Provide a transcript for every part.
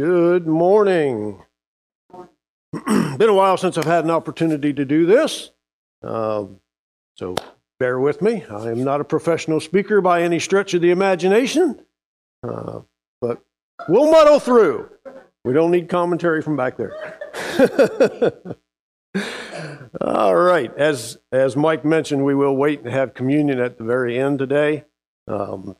Good morning. Been a while since I've had an opportunity to do this, um, so bear with me. I am not a professional speaker by any stretch of the imagination, uh, but we'll muddle through. We don't need commentary from back there. All right, as as Mike mentioned, we will wait and have communion at the very end today. Um,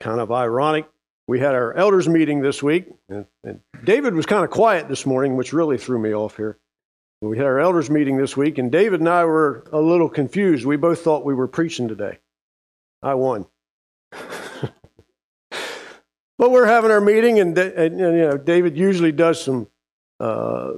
kind of ironic we had our elders meeting this week, and, and, David was kind of quiet this morning, which really threw me off here. We had our elders meeting this week, and David and I were a little confused. We both thought we were preaching today. I won. but we're having our meeting, and, and, and, you know, David usually does some uh,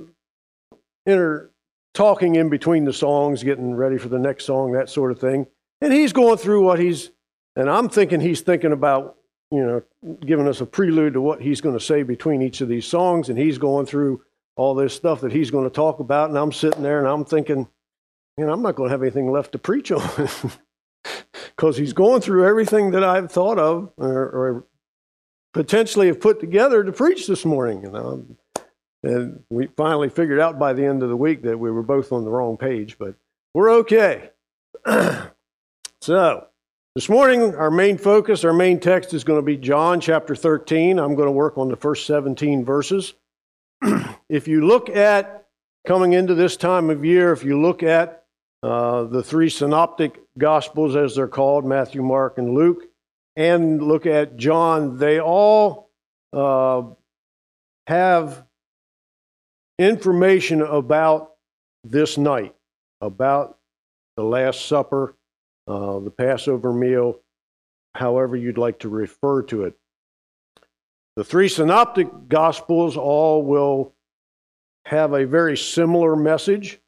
inner talking in between the songs, getting ready for the next song, that sort of thing. And he's going through what he's, and I'm thinking he's thinking about you know, giving us a prelude to what he's going to say between each of these songs, and he's going through all this stuff that he's going to talk about, and I'm sitting there and I'm thinking, you know, I'm not going to have anything left to preach on because he's going through everything that I've thought of or, or, potentially have put together to preach this morning. You know? And we finally figured out by the end of the week that we were both on the wrong page, but we're okay. so, this morning, our main focus, our main text is going to be John chapter 13. I'm going to work on the first 17 verses. if you look at coming into this time of year, if you look at uh, the three synoptic gospels, as they're called Matthew, Mark, and Luke, and look at John, they all uh, have information about this night, about the Last Supper uh, the Passover meal, however you'd like to refer to it. The three synoptic gospels all will have a very similar message.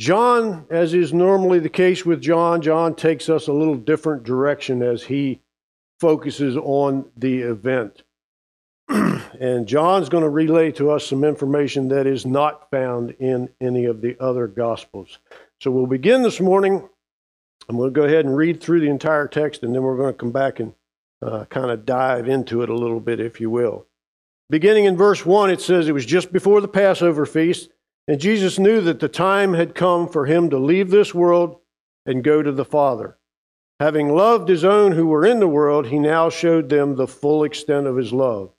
John, as is normally the case with John, John takes us a little different direction as he focuses on the event. and John's going to relay to us some information that is not found in any of the other gospels. So we'll begin this morning I'm going to go ahead and read through the entire text, and then we're going to come back and uh, kind of dive into it a little bit, if you will. Beginning in verse 1, it says, It was just before the Passover feast, and Jesus knew that the time had come for him to leave this world and go to the Father. Having loved his own who were in the world, he now showed them the full extent of his love.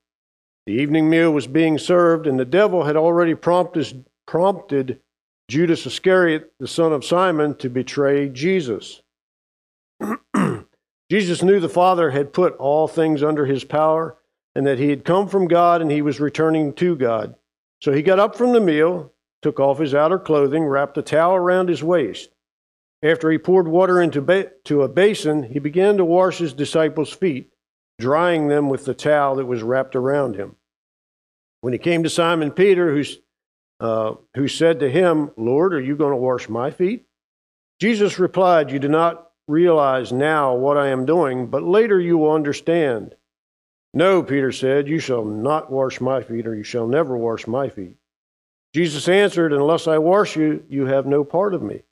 The evening meal was being served, and the devil had already prompted, prompted Judas Iscariot, the son of Simon, to betray Jesus. Jesus knew the Father had put all things under his power and that he had come from God and he was returning to God. So he got up from the meal, took off his outer clothing, wrapped a towel around his waist. After he poured water into ba- to a basin, he began to wash his disciples' feet, drying them with the towel that was wrapped around him. When he came to Simon Peter, who's uh, who said to him, Lord, are you going to wash my feet? Jesus replied, You do not realize now what I am doing, but later you will understand. No, Peter said, You shall not wash my feet, or you shall never wash my feet. Jesus answered, Unless I wash you, you have no part of me.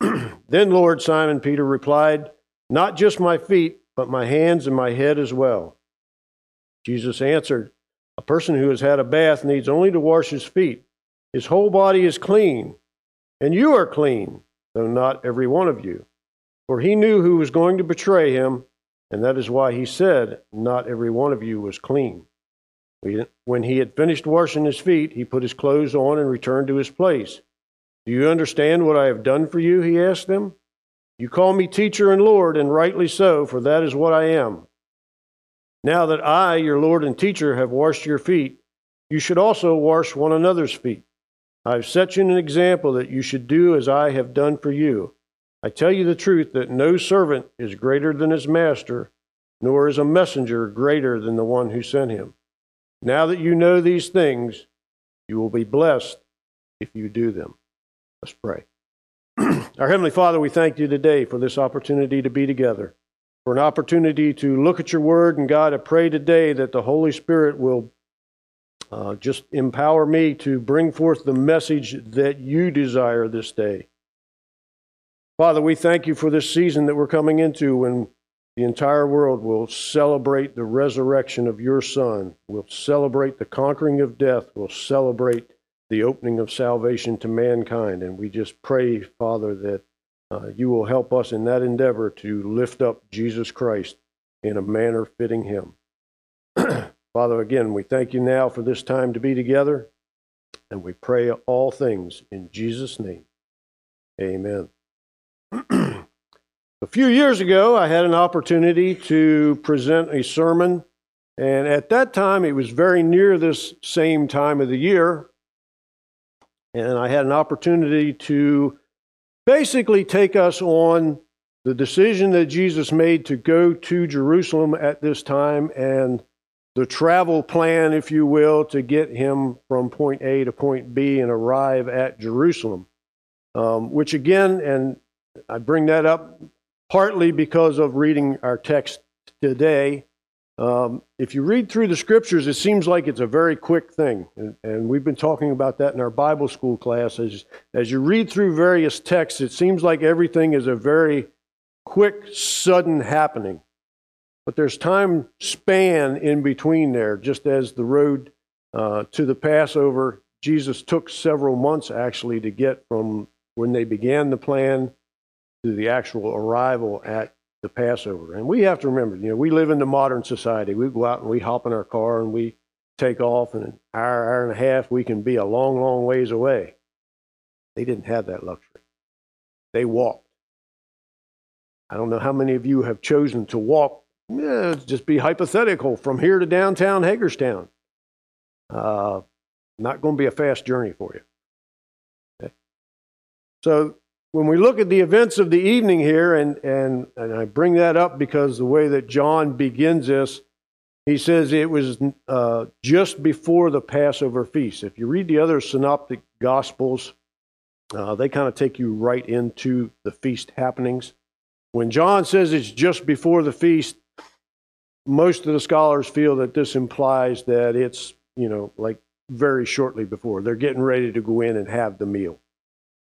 then Lord Simon Peter replied, Not just my feet, but my hands and my head as well. Jesus answered, A person who has had a bath needs only to wash his feet his whole body is clean, and you are clean, though not every one of you. For he knew who was going to betray him, and that is why he said, Not every one of you was clean. When he had finished washing his feet, he put his clothes on and returned to his place. Do you understand what I have done for you? He asked them. You call me teacher and Lord, and rightly so, for that is what I am. Now that I, your Lord and teacher, have washed your feet, you should also wash one another's feet. I have set you an example that you should do as I have done for you. I tell you the truth that no servant is greater than his master, nor is a messenger greater than the one who sent him. Now that you know these things, you will be blessed if you do them. Let's pray. Our Heavenly Father, we thank you today for this opportunity to be together, for an opportunity to look at your word. And God, I pray today that the Holy Spirit will uh, just empower me to bring forth the message that you desire this day. Father, we thank you for this season that we're coming into when the entire world will celebrate the resurrection of your Son, will celebrate the conquering of death, will celebrate the opening of salvation to mankind. And we just pray, Father, that uh, you will help us in that endeavor to lift up Jesus Christ in a manner fitting him. Father, again, we thank you now for this time to be together, and we pray all things in Jesus' name. Amen. a few years ago, I had an opportunity to present a sermon, and at that time, it was very near this same time of the year, and I had an opportunity to basically take us on the decision that Jesus made to go to Jerusalem at this time and the travel plan, if you will, to get him from point A to point B and arrive at Jerusalem. Um, which again, and I bring that up partly because of reading our text today. Um, if you read through the scriptures, it seems like it's a very quick thing. And, and, we've been talking about that in our Bible school classes. As you read through various texts, it seems like everything is a very quick, sudden happening. But there's time span in between there, just as the road uh, to the Passover, Jesus took several months actually to get from when they began the plan to the actual arrival at the Passover. And we have to remember, you know, we live in the modern society. We go out and we hop in our car and we take off, and an hour, hour and a half, we can be a long, long ways away. They didn't have that luxury. They walked. I don't know how many of you have chosen to walk yeah, just be hypothetical from here to downtown Hagerstown. Uh, not going to be a fast journey for you. Okay. So when we look at the events of the evening here, and, and, and I bring that up because the way that John begins this, he says it was uh, just before the Passover feast. If you read the other synoptic gospels, uh, they kind of take you right into the feast happenings. When John says it's just before the feast, most of the scholars feel that this implies that it's, you know, like very shortly before. They're getting ready to go in and have the meal.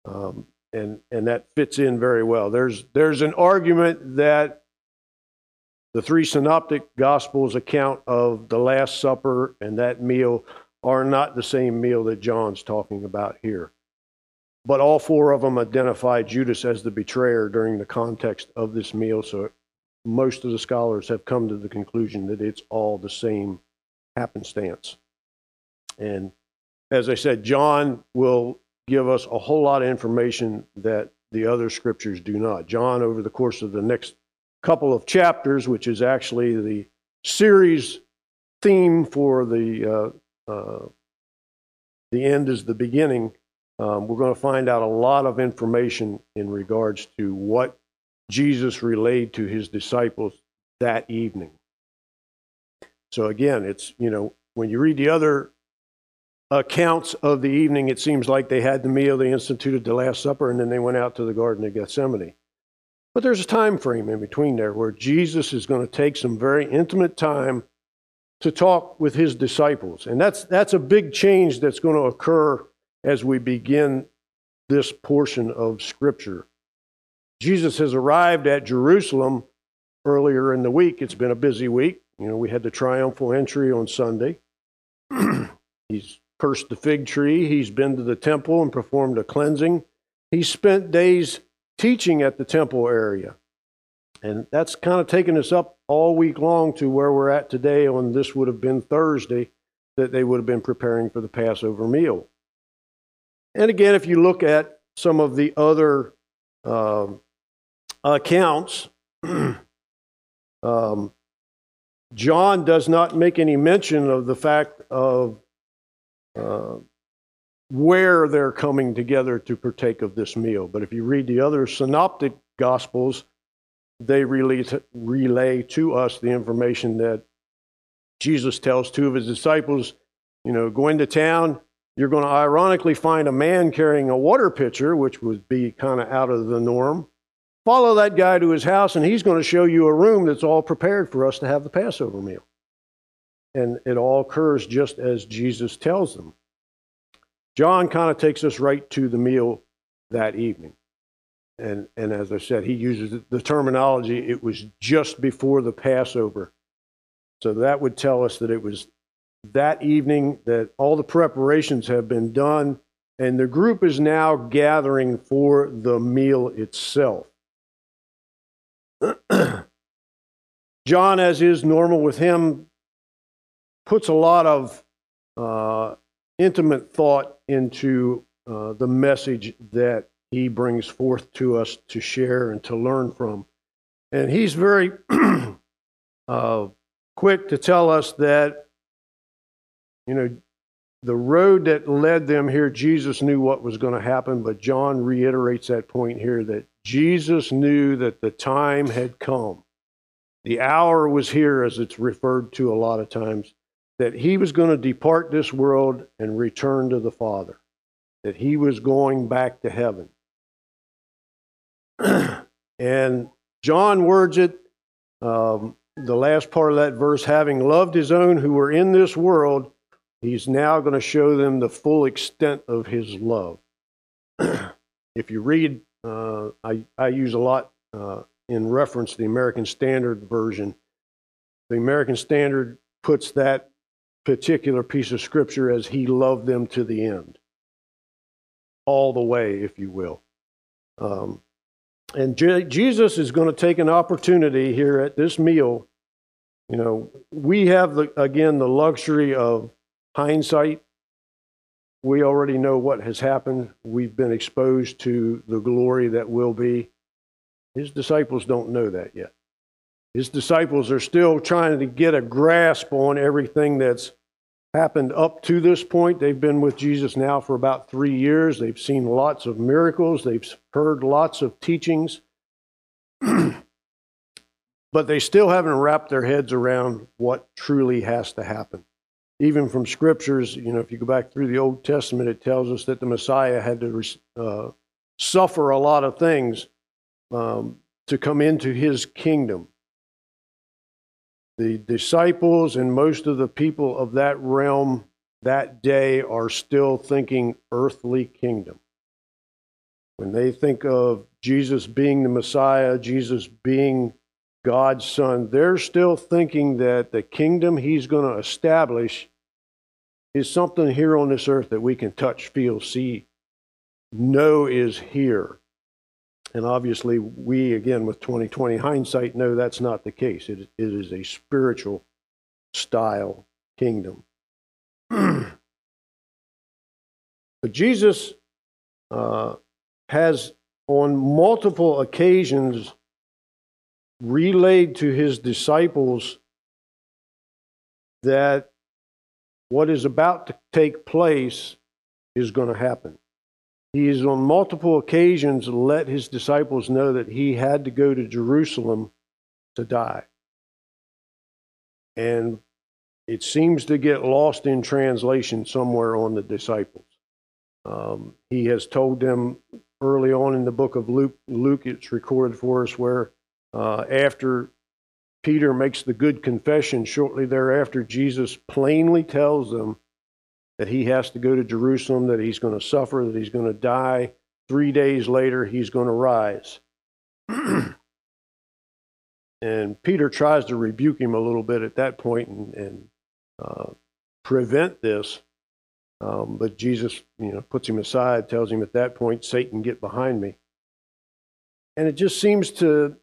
Um, and, and that fits in very well. There's, there's an argument that the three synoptic gospels account of the Last Supper and that meal are not the same meal that John's talking about here. But all four of them identify Judas as the betrayer during the context of this meal, so most of the scholars have come to the conclusion that it's all the same happenstance. And as I said, John will give us a whole lot of information that the other scriptures do not. John, over the course of the next couple of chapters, which is actually the series theme for the uh, uh, the end is the beginning. Um, we're going to find out a lot of information in regards to what Jesus relayed to his disciples that evening. So again, it's, you know, when you read the other accounts of the evening, it seems like they had the meal, they instituted the Last Supper, and then they went out to the Garden of Gethsemane. But there's a time frame in between there where Jesus is going to take some very intimate time to talk with his disciples. And that's, that's a big change that's going to occur as we begin this portion of Scripture. Jesus has arrived at Jerusalem earlier in the week. It's been a busy week. You know, we had the triumphal entry on Sunday. He's cursed the fig tree. He's been to the temple and performed a cleansing. He spent days teaching at the temple area. And that's kind of taken us up all week long to where we're at today on this would have been Thursday that they would have been preparing for the Passover meal. And again, if you look at some of the other um, accounts, um, John does not make any mention of the fact of uh, where they're coming together to partake of this meal. But if you read the other synoptic gospels, they relay to, relay to us the information that Jesus tells two of his disciples, you know, go into town, you're going to ironically find a man carrying a water pitcher, which would be kind of out of the norm. Follow that guy to his house, and he's going to show you a room that's all prepared for us to have the Passover meal. And it all occurs just as Jesus tells them. John kind of takes us right to the meal that evening. and, and as I said, he uses the terminology, it was just before the Passover. So that would tell us that it was that evening that all the preparations have been done, and the group is now gathering for the meal itself. John, as is normal with him, puts a lot of uh, intimate thought into uh, the message that he brings forth to us to share and to learn from. And he's very uh, quick to tell us that, you know, the road that led them here, Jesus knew what was going to happen, but John reiterates that point here that Jesus knew that the time had come. The hour was here, as it's referred to a lot of times, that he was going to depart this world and return to the Father, that he was going back to heaven. and John words it, um, the last part of that verse, having loved his own who were in this world, he's now going to show them the full extent of his love. if you read, uh, I, I use a lot uh, in reference to the American Standard Version. The American Standard puts that particular piece of scripture as he loved them to the end, all the way, if you will. Um, and Je- Jesus is going to take an opportunity here at this meal. You know, we have, the, again, the luxury of hindsight. We already know what has happened. We've been exposed to the glory that will be. His disciples don't know that yet. His disciples are still trying to get a grasp on everything that's happened up to this point. They've been with Jesus now for about three years. They've seen lots of miracles, they've heard lots of teachings, but they still haven't wrapped their heads around what truly has to happen. Even from scriptures, you know, if you go back through the Old Testament, it tells us that the Messiah had to uh, suffer a lot of things um, to come into his kingdom. The disciples and most of the people of that realm that day are still thinking earthly kingdom. When they think of Jesus being the Messiah, Jesus being God's Son, they're still thinking that the kingdom He's going to establish is something here on this earth that we can touch, feel, see, know is here. And obviously, we, again, with 2020 hindsight, know that's not the case. It, it is a spiritual style kingdom. but Jesus uh, has, on multiple occasions, relayed to his disciples that what is about to take place is going to happen. He has on multiple occasions let his disciples know that he had to go to Jerusalem to die. And it seems to get lost in translation somewhere on the disciples. Um, he has told them early on in the book of Luke, Luke it's recorded for us where uh, after Peter makes the good confession, shortly thereafter, Jesus plainly tells them that he has to go to Jerusalem, that he's going to suffer, that he's going to die. Three days later, he's going to rise. and Peter tries to rebuke him a little bit at that point and, and uh, prevent this. Um, but Jesus, you know, puts him aside, tells him at that point, Satan, get behind me. And it just seems to,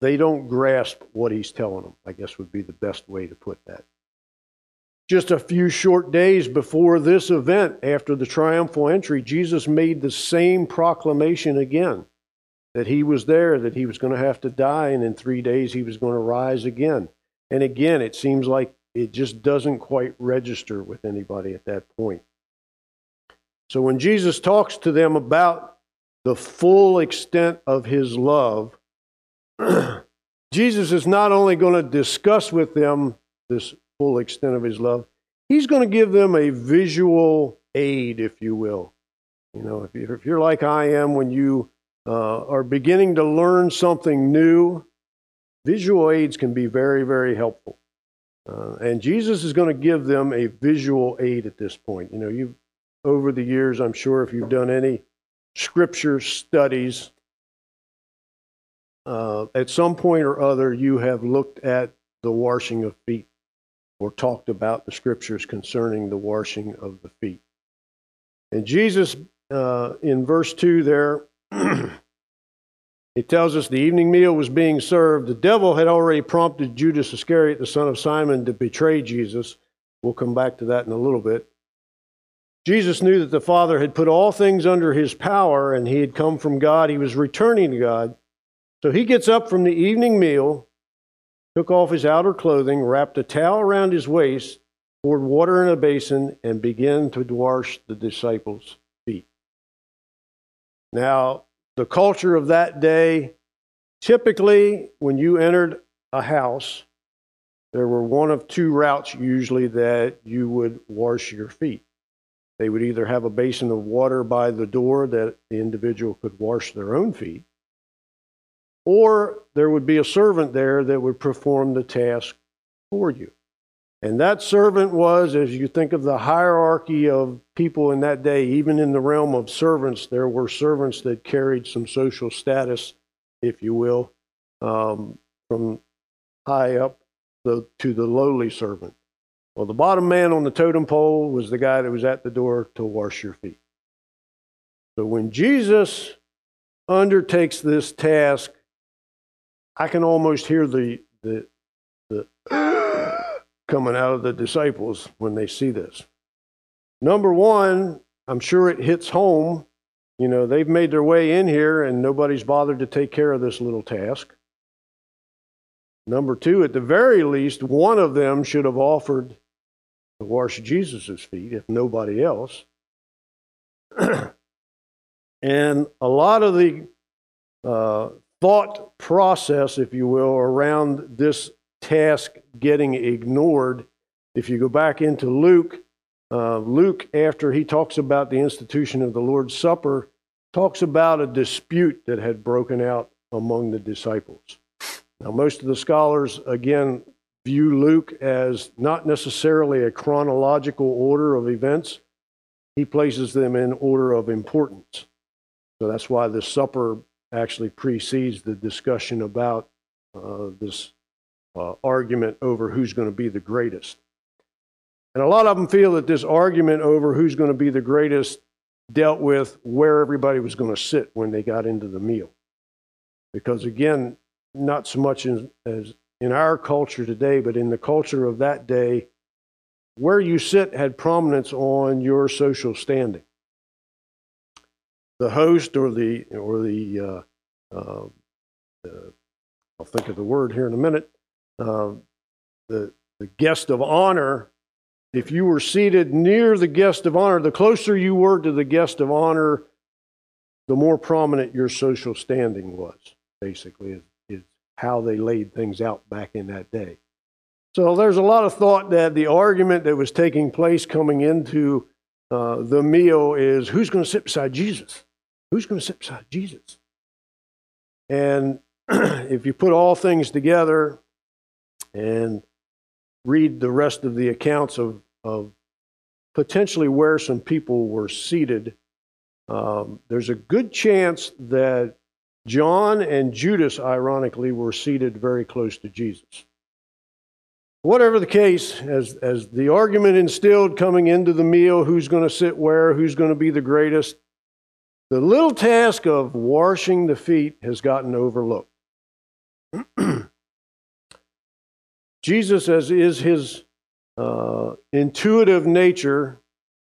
they don't grasp what he's telling them, I guess would be the best way to put that. Just a few short days before this event, after the triumphal entry, Jesus made the same proclamation again that he was there, that he was going to have to die, and in three days he was going to rise again. And again, it seems like it just doesn't quite register with anybody at that point. So when Jesus talks to them about the full extent of his love, Jesus is not only going to discuss with them this full extent of his love. He's going to give them a visual aid, if you will. You know, if you're, like I am when you uh, are beginning to learn something new, visual aids can be very, very helpful. Uh, and Jesus is going to give them a visual aid at this point. You know, you over the years, I'm sure if you've done any scripture studies, uh, at some point or other, you have looked at the washing of feet or talked about the scriptures concerning the washing of the feet. And Jesus, uh, in verse 2 there, it tells us the evening meal was being served. The devil had already prompted Judas Iscariot, the son of Simon, to betray Jesus. We'll come back to that in a little bit. Jesus knew that the Father had put all things under his power and he had come from God. He was returning to God. So he gets up from the evening meal, took off his outer clothing, wrapped a towel around his waist, poured water in a basin, and began to wash the disciples' feet. Now, the culture of that day, typically when you entered a house, there were one of two routes usually that you would wash your feet. They would either have a basin of water by the door that the individual could wash their own feet, or there would be a servant there that would perform the task for you. And that servant was, as you think of the hierarchy of people in that day, even in the realm of servants, there were servants that carried some social status, if you will, um, from high up the, to the lowly servant. Well, the bottom man on the totem pole was the guy that was at the door to wash your feet. So when Jesus undertakes this task, I can almost hear the, the, the coming out of the disciples when they see this. Number one, I'm sure it hits home. You know, they've made their way in here and nobody's bothered to take care of this little task. Number two, at the very least, one of them should have offered to wash Jesus' feet, if nobody else. and a lot of the uh, thought process, if you will, around this task getting ignored. If you go back into Luke, uh, Luke, after he talks about the institution of the Lord's Supper, talks about a dispute that had broken out among the disciples. Now, most of the scholars, again, view Luke as not necessarily a chronological order of events. He places them in order of importance. So that's why the supper actually precedes the discussion about uh, this uh, argument over who's going to be the greatest. And a lot of them feel that this argument over who's going to be the greatest dealt with where everybody was going to sit when they got into the meal. Because again, not so much in, as in our culture today, but in the culture of that day, where you sit had prominence on your social standing. The host or the or the uh, uh, I'll think of the word here in a minute. Uh, the the guest of honor. If you were seated near the guest of honor, the closer you were to the guest of honor, the more prominent your social standing was. Basically, is how they laid things out back in that day. So there's a lot of thought that the argument that was taking place coming into uh, the meal is who's going to sit beside Jesus? Who's going to sit beside Jesus? And if you put all things together and read the rest of the accounts of, of potentially where some people were seated, um, there's a good chance that John and Judas, ironically, were seated very close to Jesus. Whatever the case, as, as the argument instilled coming into the meal who's going to sit where, who's going to be the greatest, the little task of washing the feet has gotten overlooked. Jesus, as is his uh, intuitive nature,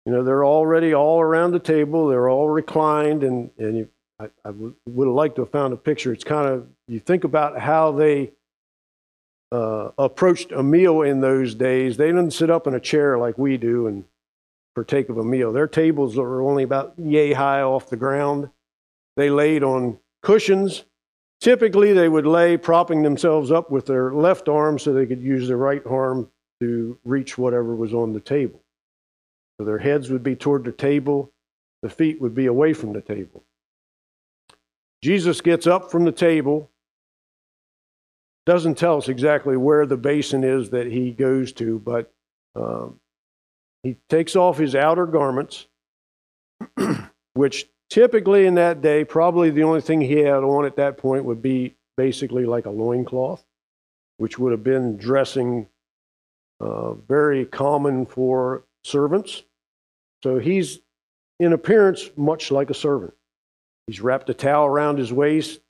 you know, they're already all around the table, they're all reclined, and, and you I, would have liked to have found a picture. It's kind of, you think about how they uh, approached a meal in those days. They didn't sit up in a chair like we do and partake of a meal. Their tables were only about yay high off the ground. They laid on cushions. Typically, they would lay propping themselves up with their left arm so they could use their right arm to reach whatever was on the table. So their heads would be toward the table, the feet would be away from the table. Jesus gets up from the table, doesn't tell us exactly where the basin is that he goes to, but um, he takes off his outer garments, which typically in that day, probably the only thing he had on at that point would be basically like a loincloth, which would have been dressing uh, very common for servants. So he's in appearance much like a servant. He's wrapped a towel around his waist,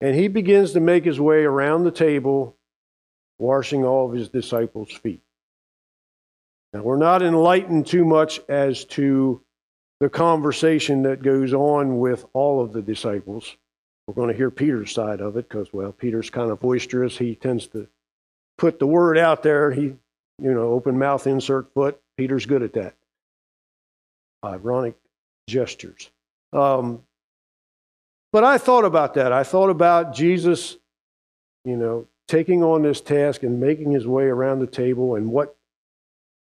and he begins to make his way around the table, washing all of his disciples' feet. Now, we're not enlightened too much as to the conversation that goes on with all of the disciples. We're going to hear Peter's side of it because, well, Peter's kind of boisterous. He tends to put the word out there. He, you know, open mouth, insert foot. Peter's good at that. Ironic gestures. Um, but I thought about that. I thought about Jesus, you know, taking on this task and making his way around the table and what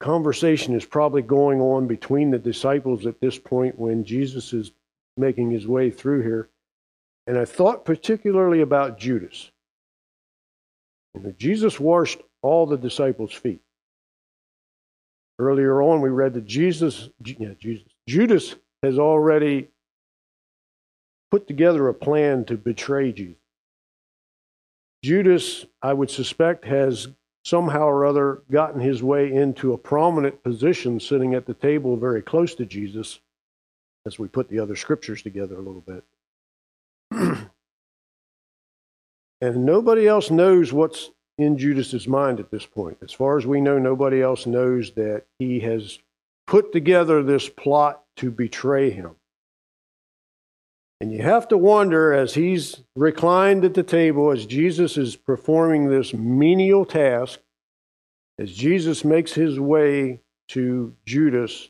conversation is probably going on between the disciples at this point when Jesus is making his way through here. And I thought particularly about Judas. Jesus washed all the disciples' feet. Earlier on, we read that Jesus, yeah, Jesus, Judas has already put together a plan to betray Jesus. Judas, I would suspect, has somehow or other gotten his way into a prominent position sitting at the table very close to Jesus as we put the other scriptures together a little bit. and nobody else knows what's in Judas's mind at this point. As far as we know, nobody else knows that he has put together this plot to betray him. And you have to wonder as he's reclined at the table, as Jesus is performing this menial task, as Jesus makes his way to Judas,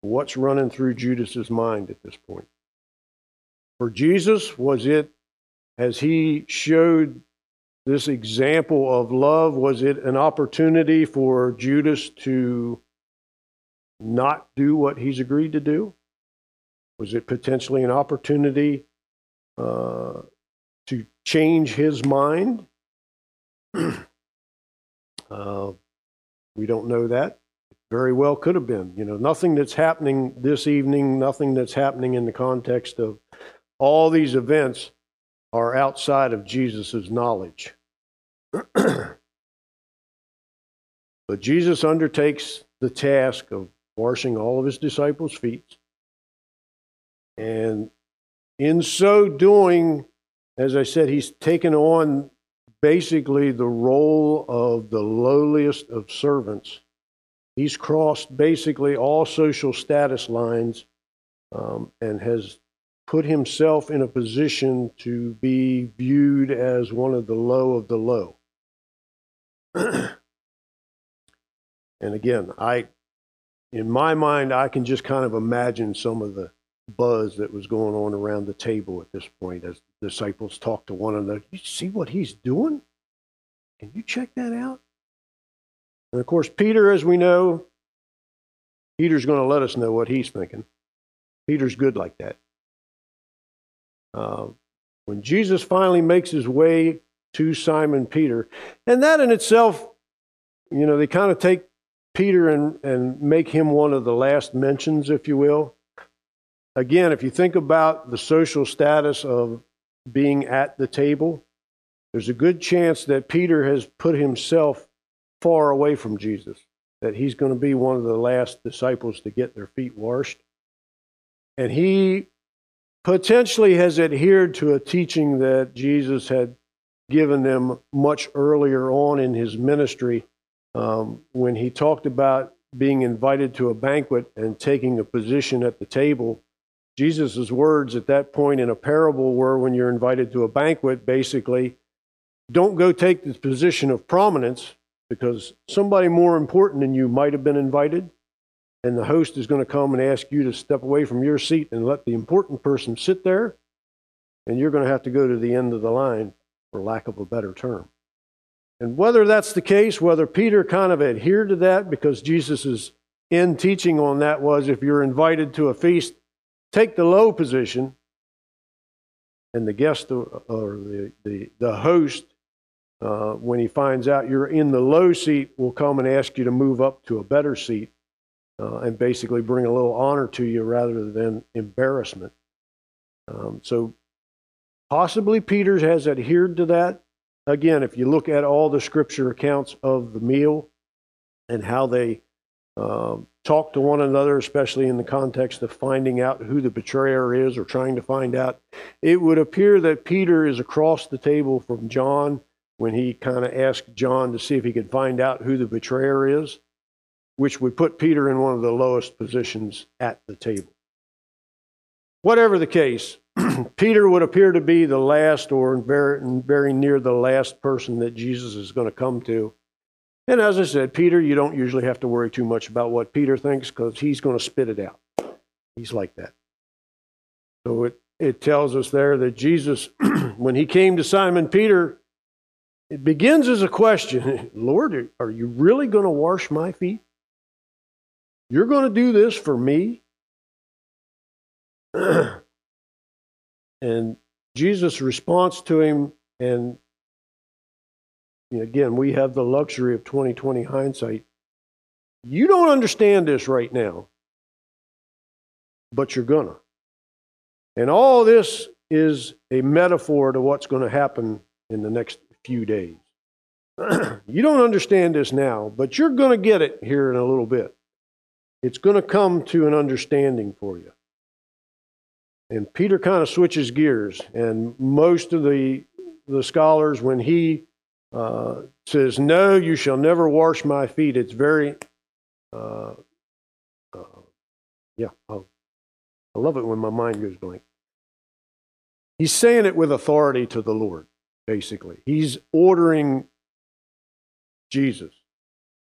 what's running through Judas's mind at this point? For Jesus, was it as he showed this example of love, was it an opportunity for Judas to not do what he's agreed to do? Was it potentially an opportunity uh, to change his mind? uh, we don't know that. Very well could have been. You know, nothing that's happening this evening, nothing that's happening in the context of all these events are outside of Jesus' knowledge. but Jesus undertakes the task of washing all of his disciples' feet. And in so doing, as I said, he's taken on basically the role of the lowliest of servants. He's crossed basically all social status lines um, and has put himself in a position to be viewed as one of the low of the low. and again, I, in my mind, I can just kind of imagine some of the buzz that was going on around the table at this point as disciples talked to one another. You see what he's doing? Can you check that out? And of course, Peter, as we know, Peter's going to let us know what he's thinking. Peter's good like that. Uh, when Jesus finally makes his way to Simon Peter, and that in itself, you know, they kind of take Peter and, and make him one of the last mentions, if you will again, if you think about the social status of being at the table, there's a good chance that Peter has put himself far away from Jesus, that he's going to be one of the last disciples to get their feet washed. And he potentially has adhered to a teaching that Jesus had given them much earlier on in his ministry um, when he talked about being invited to a banquet and taking a position at the table Jesus' words at that point in a parable were when you're invited to a banquet, basically, don't go take the position of prominence because somebody more important than you might have been invited, and the host is going to come and ask you to step away from your seat and let the important person sit there, and you're going to have to go to the end of the line, for lack of a better term. And whether that's the case, whether Peter kind of adhered to that because Jesus' end teaching on that was if you're invited to a feast, take the low position, and the guest or the, the, the host, uh, when he finds out you're in the low seat, will come and ask you to move up to a better seat uh, and basically bring a little honor to you rather than embarrassment. Um, so possibly Peter has adhered to that. Again, if you look at all the scripture accounts of the meal and how they um, talk to one another, especially in the context of finding out who the betrayer is or trying to find out, it would appear that Peter is across the table from John when he kind of asked John to see if he could find out who the betrayer is, which would put Peter in one of the lowest positions at the table. Whatever the case, Peter would appear to be the last or very, very near the last person that Jesus is going to come to. And as I said, Peter, you don't usually have to worry too much about what Peter thinks because he's going to spit it out. He's like that. So it, it tells us there that Jesus, when he came to Simon Peter, it begins as a question Lord, are you really going to wash my feet? You're going to do this for me? and Jesus' response to him, and again, we have the luxury of 2020 hindsight. You don't understand this right now, but you're gonna. And all this is a metaphor to what's going to happen in the next few days. you don't understand this now, but you're going to get it here in a little bit. It's going to come to an understanding for you. And Peter kind of switches gears, and most of the the scholars, when he uh, says, "No, you shall never wash my feet," it's very, uh, uh, yeah, I'll, I love it when my mind goes blank. He's saying it with authority to the Lord, basically. He's ordering Jesus,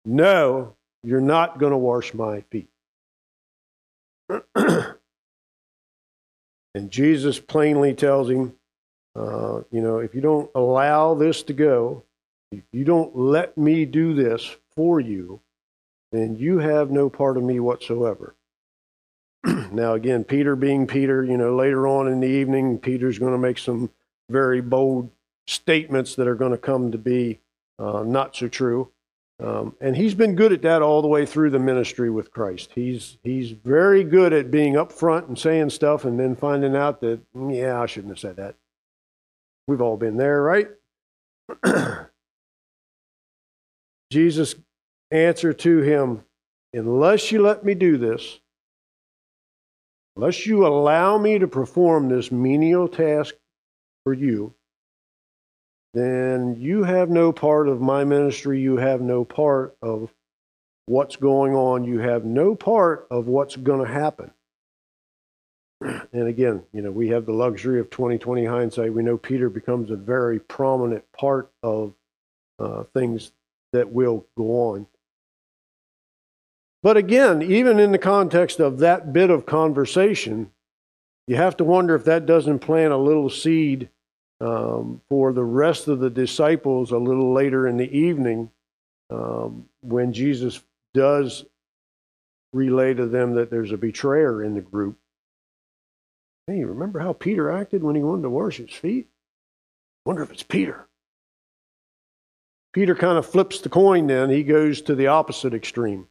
"No, you're not going to wash my feet." And Jesus plainly tells him, uh, you know, if you don't allow this to go, if you don't let me do this for you, then you have no part of me whatsoever. now, again, Peter being Peter, you know, later on in the evening, Peter's going to make some very bold statements that are going to come to be uh, not so true. Um, and he's been good at that all the way through the ministry with Christ. He's he's very good at being upfront and saying stuff, and then finding out that yeah, I shouldn't have said that. We've all been there, right? Jesus' answered to him, unless you let me do this, unless you allow me to perform this menial task for you, then you have no part of my ministry. You have no part of what's going on. You have no part of what's going to happen. And again, you know, we have the luxury of 2020 hindsight. We know Peter becomes a very prominent part of uh, things that will go on. But again, even in the context of that bit of conversation, you have to wonder if that doesn't plant a little seed um, for the rest of the disciples a little later in the evening um, when Jesus does relay to them that there's a betrayer in the group. Hey, remember how Peter acted when he wanted to wash his feet? Wonder if it's Peter. Peter kind of flips the coin then. He goes to the opposite extreme.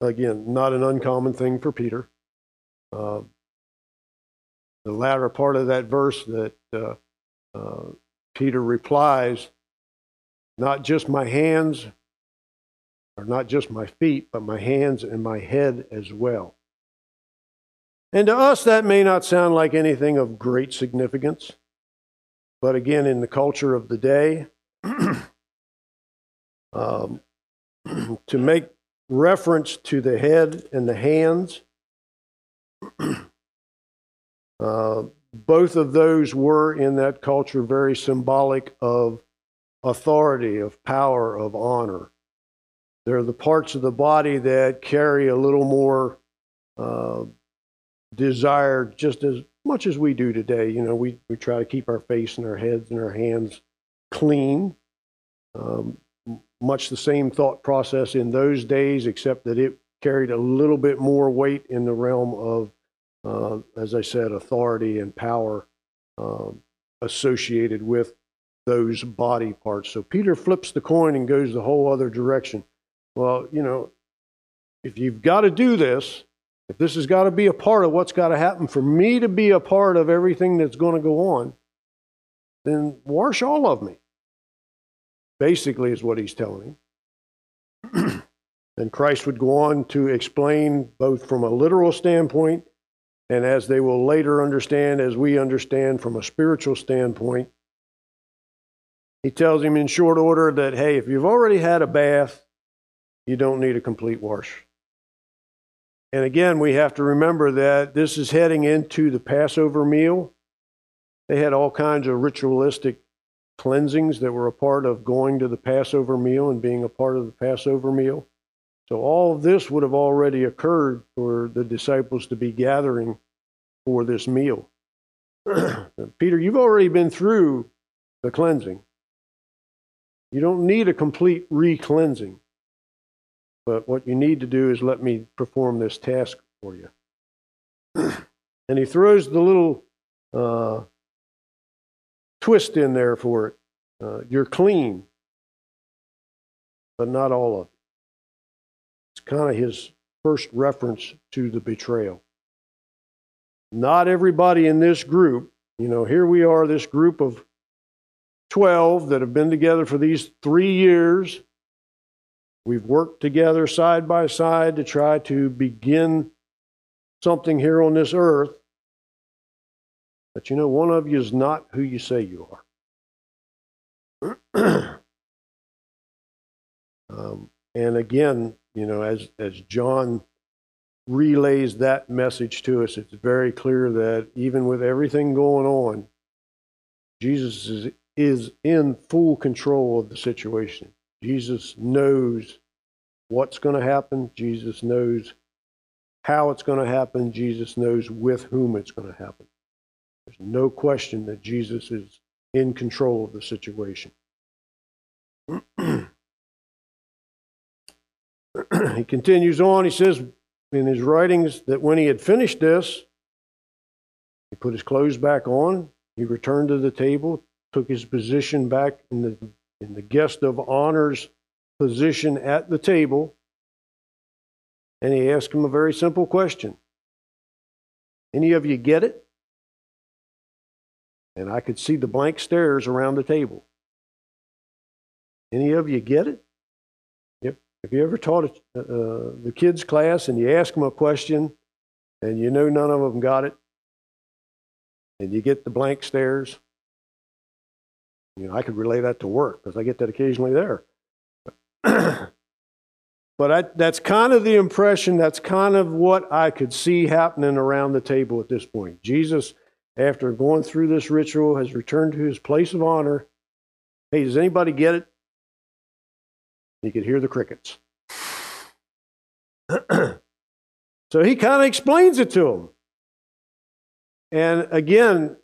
Again, not an uncommon thing for Peter. Uh, the latter part of that verse that uh, uh, Peter replies, not just my hands, or not just my feet, but my hands and my head as well. And to us, that may not sound like anything of great significance, but again, in the culture of the day, um, to make reference to the head and the hands uh, both of those were in that culture very symbolic of authority, of power, of honor. They're the parts of the body that carry a little more uh, desire, just as much as we do today. You know, we, we try to keep our face and our heads and our hands clean. Um, much the same thought process in those days, except that it carried a little bit more weight in the realm of uh, as I said, authority and power um, associated with those body parts. So Peter flips the coin and goes the whole other direction. Well, you know, if you've got to do this, If this has got to be a part of what's got to happen for me to be a part of everything that's going to go on, then wash all of me. Basically, is what he's telling him. and Christ would go on to explain both from a literal standpoint and as they will later understand, as we understand from a spiritual standpoint, he tells him in short order that, hey, if you've already had a bath, you don't need a complete wash. And again, we have to remember that this is heading into the Passover meal. They had all kinds of ritualistic cleansings that were a part of going to the Passover meal and being a part of the Passover meal. So all of this would have already occurred for the disciples to be gathering for this meal. Peter, you've already been through the cleansing. You don't need a complete re cleansing. But what you need to do is let me perform this task for you. and he throws the little uh, twist in there for it. Uh, you're clean, but not all of it. It's kind of his first reference to the betrayal. Not everybody in this group, you know, here we are, this group of 12 that have been together for these three years. We've worked together side by side to try to begin something here on this earth. But you know, one of you is not who you say you are. um, and again, you know, as, as John relays that message to us, it's very clear that even with everything going on, Jesus is, is in full control of the situation. Jesus knows what's going to happen. Jesus knows how it's going to happen. Jesus knows with whom it's going to happen. There's no question that Jesus is in control of the situation. he continues on. He says in his writings that when he had finished this, he put his clothes back on. He returned to the table, took his position back in the, in the guest of honor's position at the table, and he asked him a very simple question Any of you get it? And I could see the blank stares around the table. Any of you get it? Yep. Have you ever taught uh, the kids' class and you ask them a question and you know none of them got it? And you get the blank stares? You know, I could relay that to work because I get that occasionally there. but I, that's kind of the impression, that's kind of what I could see happening around the table at this point. Jesus, after going through this ritual, has returned to his place of honor. Hey, does anybody get it? You could hear the crickets. so he kind of explains it to him. And again,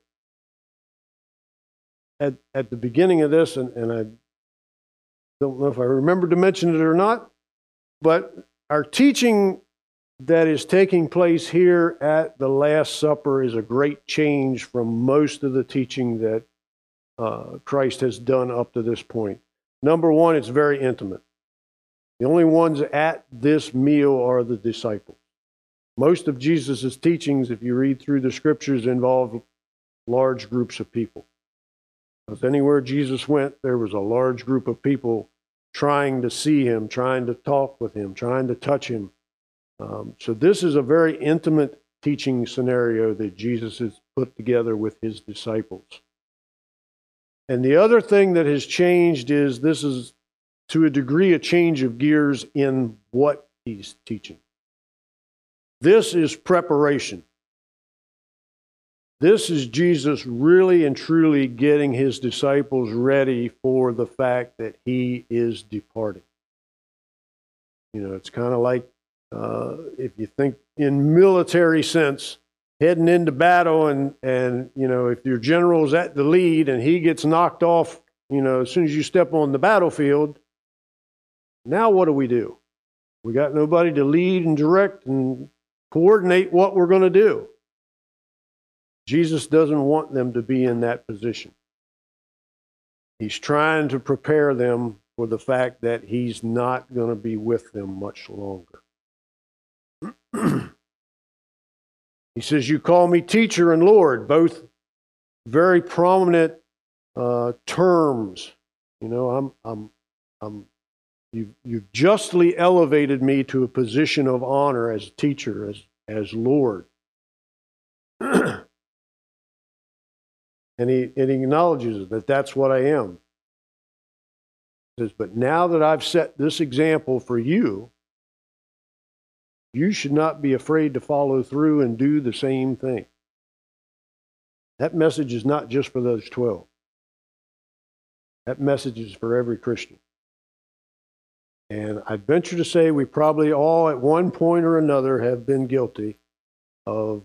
at, at the beginning of this, and, and I don't know if I remember to mention it or not, but our teaching that is taking place here at the Last Supper is a great change from most of the teaching that uh, Christ has done up to this point. Number one, it's very intimate. The only ones at this meal are the disciples. Most of Jesus' teachings, if you read through the scriptures, involve large groups of people. Because anywhere Jesus went, there was a large group of people trying to see him, trying to talk with him, trying to touch him. Um, so, this is a very intimate teaching scenario that Jesus has put together with his disciples. And the other thing that has changed is this is to a degree a change of gears in what he's teaching. This is preparation. This is Jesus really and truly getting his disciples ready for the fact that he is departing. You know, it's kind of like uh, if you think in military sense, heading into battle, and and you know, if your general's at the lead and he gets knocked off, you know, as soon as you step on the battlefield, now, what do we do? We got nobody to lead and direct and coordinate what we're going to do. Jesus doesn't want them to be in that position. He's trying to prepare them for the fact that he's not going to be with them much longer. He says, You call me teacher and Lord, both very prominent uh, terms. You know, I'm, I'm, I'm, you've, you've justly elevated me to a position of honor as teacher, as, as Lord. and, he, and he acknowledges that that's what I am. He says, But now that I've set this example for you, you should not be afraid to follow through and do the same thing. That message is not just for those 12. That message is for every Christian. And I'd venture to say we probably all, at one point or another, have been guilty of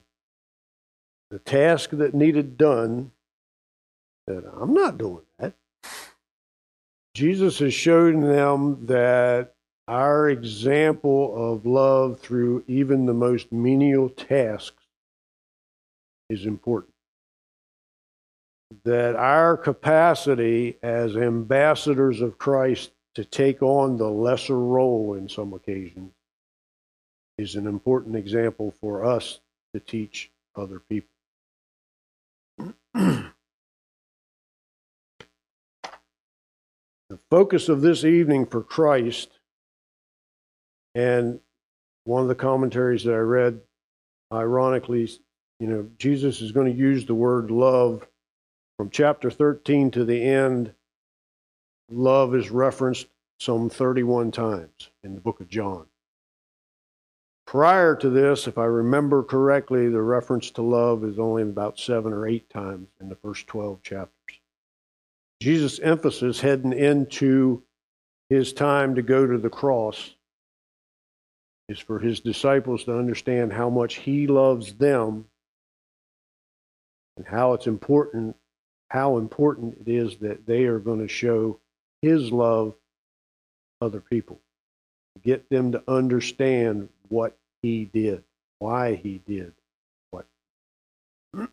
the task that needed done that I'm not doing that. Jesus has shown them that our example of love through even the most menial tasks is important. That our capacity as ambassadors of Christ to take on the lesser role in some occasions is an important example for us to teach other people. the focus of this evening for Christ and one of the commentaries that I read, ironically, you know, Jesus is going to use the word love from chapter 13 to the end. Love is referenced some 31 times in the book of John. Prior to this, if I remember correctly, the reference to love is only about seven or eight times in the first 12 chapters. Jesus' emphasis heading into his time to go to the cross is for his disciples to understand how much he loves them and how it's important how important it is that they are going to show his love other people. Get them to understand what he did why he did what.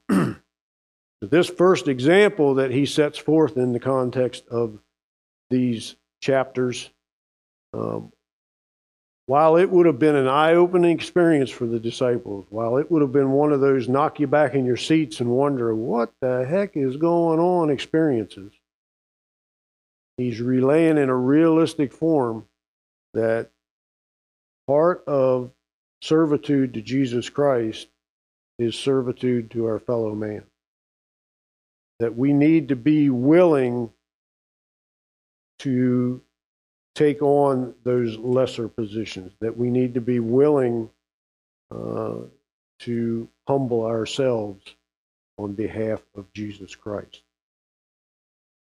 This first example that he sets forth in the context of these chapters um, while it would have been an eye opening experience for the disciples, while it would have been one of those knock you back in your seats and wonder what the heck is going on experiences, he's relaying in a realistic form that part of servitude to Jesus Christ is servitude to our fellow man. That we need to be willing to take on those lesser positions, that we need to be willing uh, to humble ourselves on behalf of Jesus Christ.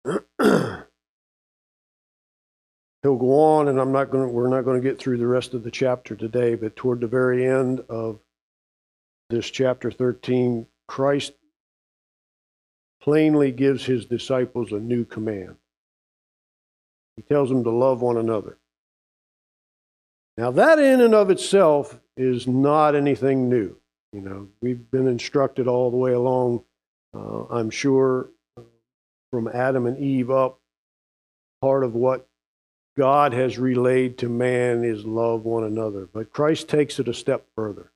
He'll go on, and I'm not going. We're not going to get through the rest of the chapter today, but toward the very end of this chapter 13, Christ plainly gives his disciples a new command. He tells them to love one another. Now, that in and of itself is not anything new. You know, we've been instructed all the way along, uh, I'm sure, from Adam and Eve up. Part of what God has relayed to man is love one another. But Christ takes it a step further.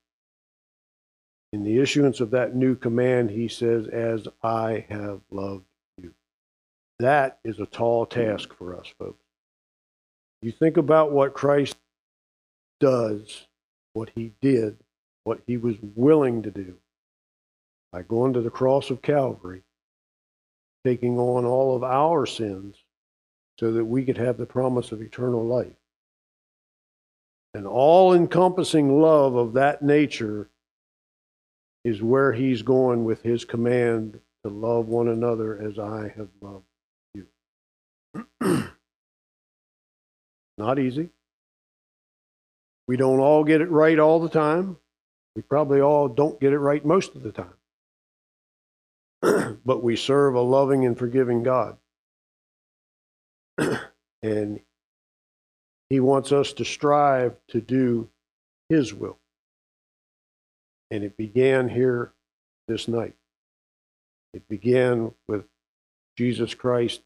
In the issuance of that new command, he says, As I have loved that is a tall task for us, folks. You think about what Christ does, what he did, what he was willing to do by going to the cross of Calvary, taking on all of our sins so that we could have the promise of eternal life. An all encompassing love of that nature is where he's going with his command to love one another as I have loved Not easy. We don't all get it right all the time. We probably all don't get it right most of the time. but we serve a loving and forgiving God. and He wants us to strive to do His will. And it began here this night. It began with Jesus Christ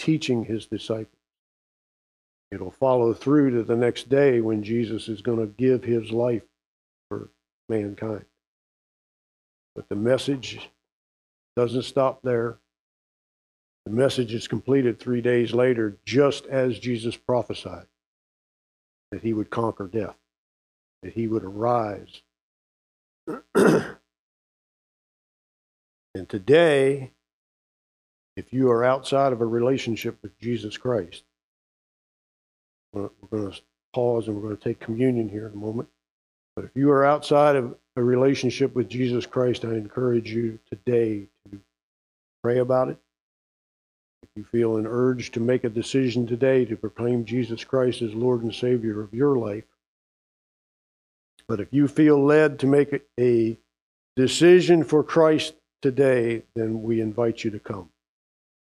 teaching his disciples. It'll follow through to the next day when Jesus is going to give his life for mankind. But the message doesn't stop there. The message is completed three days later, just as Jesus prophesied that he would conquer death, that he would arise. and today, if you are outside of a relationship with Jesus Christ, we're going to pause and we're going to take communion here in a moment. But if you are outside of a relationship with Jesus Christ, I encourage you today to pray about it. If you feel an urge to make a decision today to proclaim Jesus Christ as Lord and Savior of your life, but if you feel led to make a decision for Christ today, then we invite you to come.